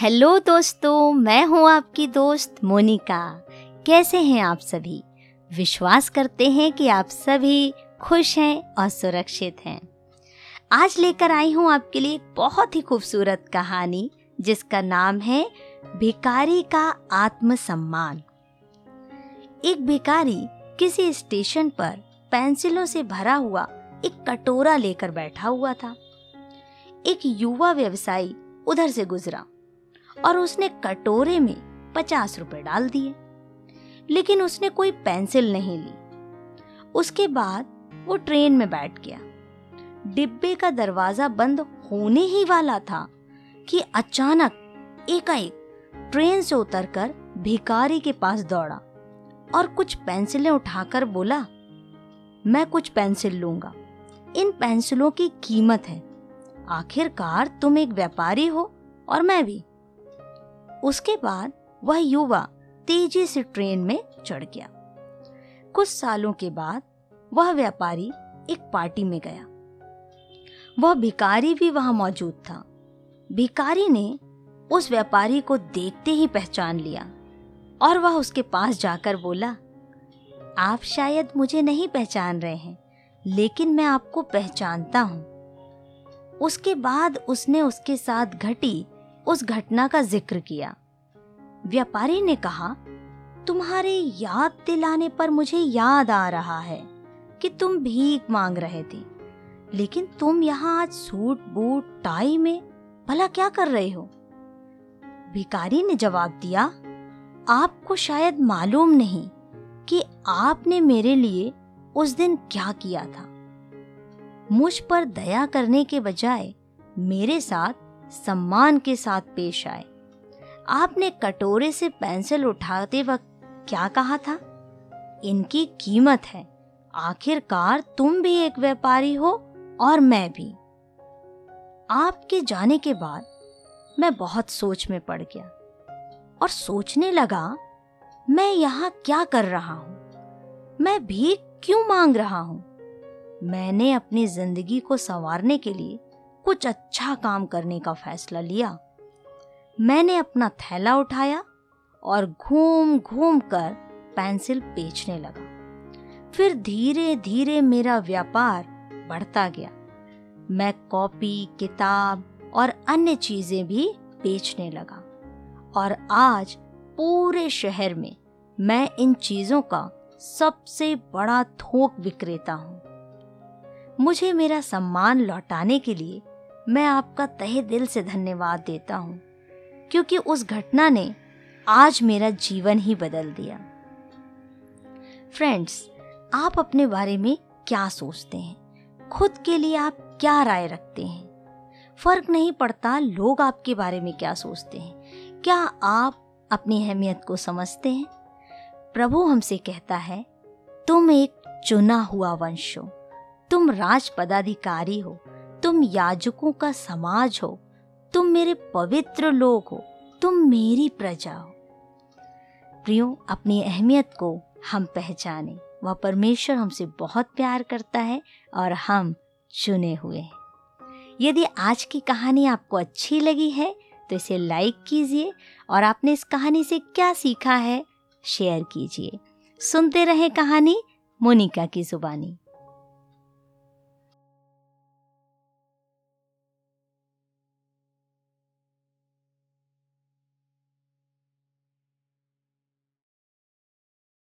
Hello दोस्तों, मैं हूँ आपकी दोस्त मोनिका। कैसे हैं आप सभी? विश्वास करते हैं कि आप सभी खुश हैं और सुरक्षित हैं। आज लेकर आई हूँ आपके लिए बहुत ही खूबसूरत कहानी, जिसका नाम है भिकारी का आत्मसम्मान। एक भिकारी किसी स्टेशन पर पेंसिलों से भरा हुआ एक कटोरा लेकर बैठा हुआ था। एक युवा व्यवसायी उधर से गुजरा। और उसने कटोरे में पचास रुपए डाल दिए। लेकिन उसने कोई पेंसिल नहीं ली। उसके बाद वो ट्रेन में बैठ गया। डिब्बे का दरवाज़ा बंद होने ही वाला था कि अचानक एकाएक ट्रेन से उतरकर भिकारी के पास दौड़ा और कुछ पेंसिलें उठाकर बोला, मैं कुछ पेंसिल लूँगा। इन पेंसिलों की कीमत है। आखिरकार तुम एक व्यापारी हो और मैं भी। उसके बाद वह युवा तेज़ी से ट्रेन में चढ़ गया। कुछ सालों के बाद वह व्यापारी एक पार्टी में गया। वह भिकारी भी वहाँ मौजूद था। भिकारी ने उस व्यापारी को देखते ही पहचान लिया और वह उसके पास जाकर बोला, आप शायद मुझे नहीं पहचान रहे हैं, लेकिन मैं आपको पहचानता हूँ। उसके बाद उसने उसके साथ घटी उस घटना का ज़िक्र किया। व्यापारी ने कहा, तुम्हारे याद दिलाने पर मुझे याद आ रहा है कि तुम भीख मांग रहे थे, लेकिन तुम यहाँ आज सूट, बूट, टाई में भला क्या कर रहे हो? भिकारी ने जवाब दिया, आपको शायद मालूम नहीं कि आपने मेरे लिए उस दिन क्या किया था। मुझ पर दया करने के बजाय मेरे साथ सम्मान के साथ पेश आए। आपने कटोरे से पेंसिल उठाते वक्त क्या कहा था? इनकी कीमत है। आखिरकार तुम भी एक व्यापारी हो और मैं भी। आपके जाने के बाद मैं बहुत सोच में पड़ गया और सोचने लगा, मैं यहाँ क्या कर रहा हूँ? मैं भीख क्यों मांग रहा हूँ? मैंने अपनी ज़िंदगी को संवारने के लिए कुछ अच्छा काम करने का फैसला लिया। मैंने अपना थैला उठाया और घूम घूम कर पेंसिल बेचने लगा। फिर धीरे धीरे मेरा व्यापार बढ़ता गया। मैं कॉपी, किताब और अन्य चीज़ें भी बेचने लगा और आज पूरे शहर में मैं इन चीज़ों का सबसे बड़ा थोक विक्रेता हूँ। मुझे मेरा सम्मान लौटाने के लिए मैं आपका तहे दिल से धन्यवाद देता हूँ। क्योंकि उस घटना ने आज मेरा जीवन ही बदल दिया। फ्रेंड्स आप अपने बारे में क्या सोचते हैं? खुद के लिए आप क्या राय रखते हैं? फ़र्क नहीं पड़ता लोग आपके बारे में क्या सोचते हैं। क्या आप अपनी अहमियत को समझते हैं? प्रभु हमसे कहता है, तुम एक चुना हुआ वंश हो। तुम राज पदाधिकारी हो। तुम याजकों का समाज हो। तुम मेरे पवित्र लोग हो, तुम मेरी प्रजा हो। प्रियो, अपनी अहमियत को हम पहचाने। वह परमेश्वर हमसे बहुत प्यार करता है और हम चुने हुए हैं। यदि आज की कहानी आपको अच्छी लगी है तो इसे लाइक कीजिए और आपने इस कहानी से क्या सीखा है, शेयर कीजिए। सुनते रहे कहानी मोनिका की जुबानी।